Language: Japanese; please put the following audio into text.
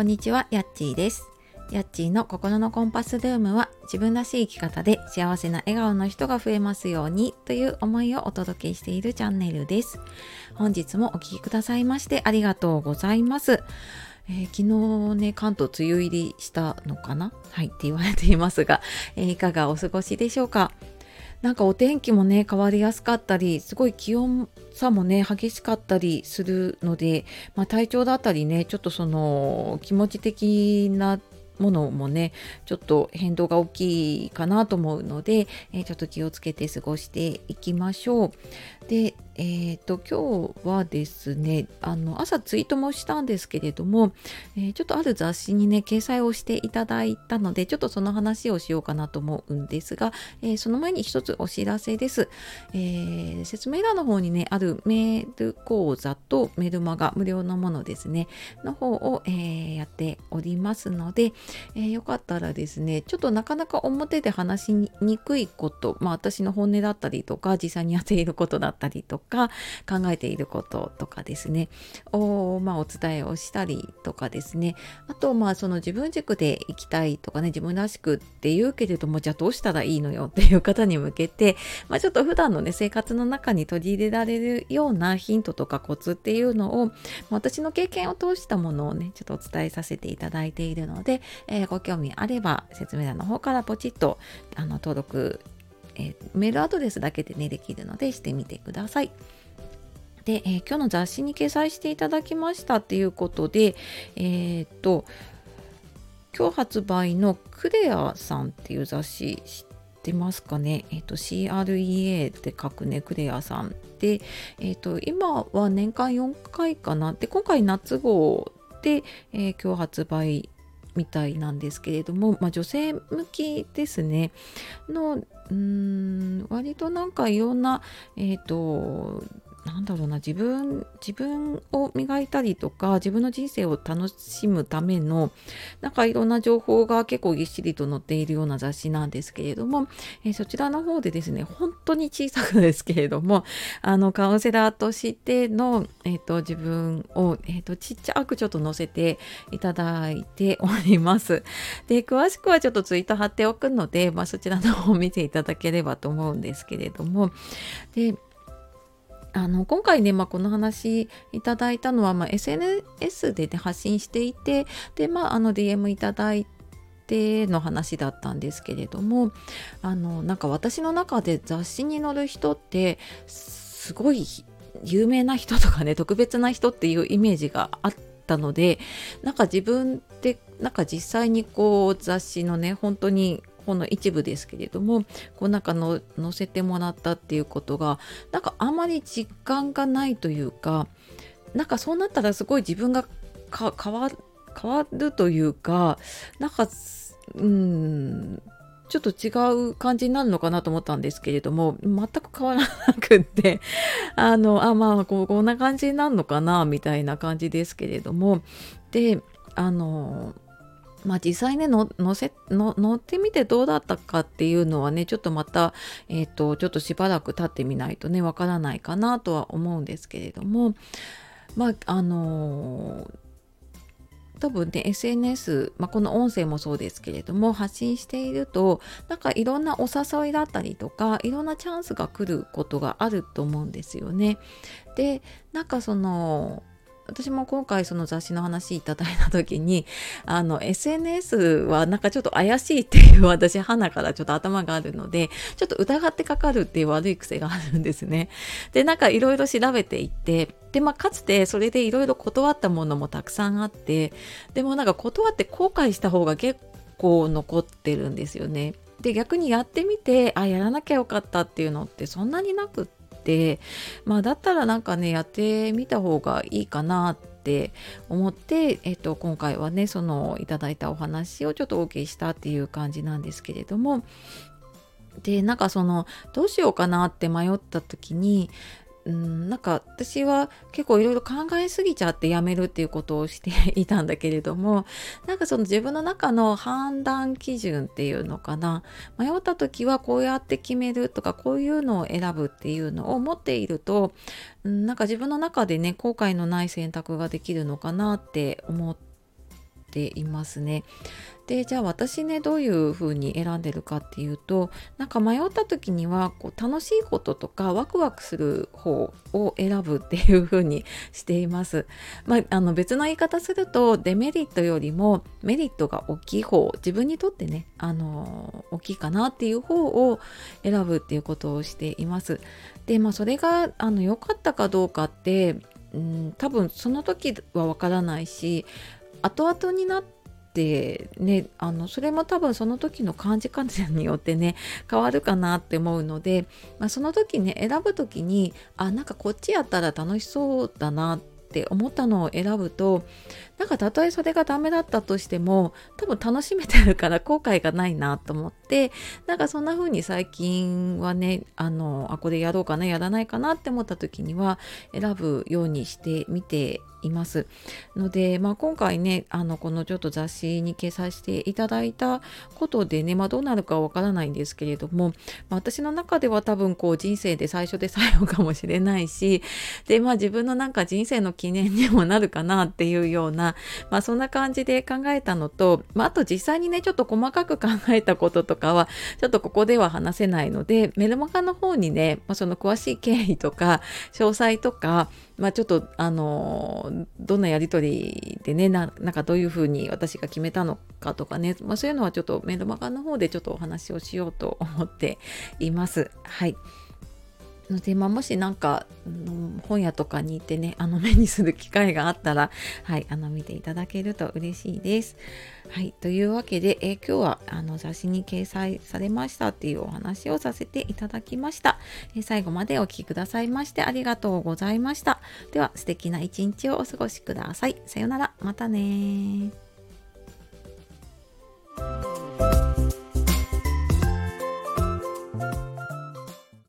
こんにちは、やっちーです。やっちーの心のコンパスルームは自分らしい生き方で幸せな笑顔の人が増えますようにという思いをお届けしているチャンネルです。本日もお聴きくださいましてありがとうございます。えー、昨日ね、関東梅雨入りしたのかな？はいって言われていますが、えー、いかがお過ごしでしょうか？なんかお天気もね変わりやすかったりすごい気温差もね激しかったりするので、まあ、体調だったりねちょっとその気持ち的なものもねちょっと変動が大きいかなと思うので、えー、ちょっと気をつけて過ごしていきましょう。でえーと、今日はですねあの朝ツイートもしたんですけれども、えー、ちょっとある雑誌にね掲載をしていただいたのでちょっとその話をしようかなと思うんですが、えー、その前に一つお知らせです、え、説明欄の方にねあるメール講座とメルマガ無料のものですねの方を、えやっておりますので、えよかったらですねちょっとなかなか表で話しにくいことまあ私の本音だったりとか実際にやっていることだったりとかか考えていることとかですね。を、まあ、お伝えをしたりとかですね。あとまあその自分軸で行きたいとかね自分らしくって言うけれどもじゃあどうしたらいいのよっていう方に向けて、まあ、ちょっと普段のね生活の中に取り入れられるようなヒントとかコツっていうのを私の経験を通したものをねちょっとお伝えさせていただいているので、えー、ご興味あれば説明欄の方からポチッとあの登録えー、メールアドレスだけでね、できるのでしてみてください。で、えー、今日の雑誌に掲載していただきましたっていうことで、えー、っと、今日発売のクレアさんっていう雑誌知ってますかね？えっ、と CREA って書くねクレアさんで、えっ、と今は年間4回かな？で今回夏号で、え今日発売みたいなんですけれども、まあ、女性向きですね。のうーん割となんかいろんなえっ、ー、となんだろうな自分自分を磨いたりとか自分の人生を楽しむためのなんかいろんな情報が結構ぎっしりと載っているような雑誌なんですけれども、えー、そちらの方でですね本当に小さくですけれども あのカウンセラーとしての、えーと、自分を、えーと、ちっちゃくちょっと載せていただいて おります。で詳しくはちょっとツイート貼っておくので、まあ、そちらの方を見ていただければと思うんですけれどもであの今回ね、まあ、この話いただいたのは、まあ、SNS で、ね、発信していてで、まあ、あの DM いただいての話だったんですけれどもあのなんか私の中で雑誌に載る人ってすごい有名な人とかね特別な人っていうイメージがあったのでなんか自分でなんか実際にこう雑誌のね本当にほんの一部ですけれどもこうなんかの載せてもらったっていうことがなんかあまり実感がないというかなんかそうなったらすごい自分が変わ変わるというかなんかうんちょっと違う感じになるのかなと思ったんですけれども全く変わらなくって あのあまあここんな感じになるのかなみたいな感じですけれどもであのまあ実際ね乗せ乗ってみてどうだったかっていうのはねちょっとまた、えっ、ー、とちょっとしばらく経ってみないとねわからないかなとは思うんですけれどもまああのー多分ね SNS、まあ、この音声もそうですけれども発信しているとなんかいろんなお誘いだったりとかいろんなチャンスが来ることがあると思うんですよね。でなんかその私も今回その雑誌の話いただいた時に あの SNS はなんかちょっと怪しいっていう私花からちょっと頭があるのでちょっと疑ってかかるっていう悪い癖があるんですね。でなんかいろいろ調べていってでまあかつてそれでいろいろ断ったものもたくさんあってでもなんか断って後悔した方が結構残ってるんですよね。で逆にやってみてあやらなきゃよかったっていうのってそんなになくっててまあだったらなんかねやってみた方がいいかなって思って、えっと、今回はねそのいただいたお話をちょっとお受けしたっていう感じなんですけれども。でなんかそのどうしようかなって迷った時にうん、なんか私は結構いろいろ考えすぎちゃってやめるっていうことをしていたんだけれどもなんかその自分の中の判断基準っていうのかな。迷った時はこうやって決めるとかこういうのを選ぶっていうのを持っていると、うん、なんか自分の中でね後悔のない選択ができるのかなって思ってていますね。でじゃあ私ねどういう風に選んでるかっていうとなんか迷った時にはこう楽しいこととかワクワクする方を選ぶっていう風にしています。まあ、あの別の言い方するとデメリットよりもメリットが大きい方自分にとってねあの大きいかなっていう方を選ぶっていうことをしています。でまあそれがあの良かったかどうかってうん多分その時はわからないし後々になってねあのそれも多分その時の感じ方によってね変わるかなって思うので、まあ、その時ね選ぶ時にあなんかこっちやったら楽しそうだなって思ったのを選ぶとなんかたとえそれがダメだったとしても多分楽しめてるから 後悔がないなと思ってなんかそんな風に最近はねあのあこれやろうかなやらないかなって思った時には選ぶようにしてみています。ので、まあ、今回ねあのこのちょっと雑誌に掲載していただいたことでね、まあ、どうなるかわからないんですけれども、まあ、私の中では多分こう人生で最初で最後かもしれないしで、まあ、自分のなんか人生の記念にもなるかなっていうようなまあ、そんな感じで考えたのと、まあ、あと実際にねちょっと細かく考えたこととかはちょっとここでは話せないのでメルマガの方にね、まあ、その詳しい経緯とか詳細とか、まあ、ちょっとあのどんなやり取りでねなんかどういうふうに私が決めたのかとかね、まあ、そういうのはちょっとメルマガの方でちょっとお話をしようと思っています。はいので、まあ、もしなんか、本屋とかに行ってねあの目にする機会があったら、はい、あの見ていただけると嬉しいです。はい、というわけで、え今日はあの雑誌に掲載されましたっていうお話をさせていただきました。え最後までお聴きくださいましてありがとうございました。では素敵な一日をお過ごしください。さようなら、またね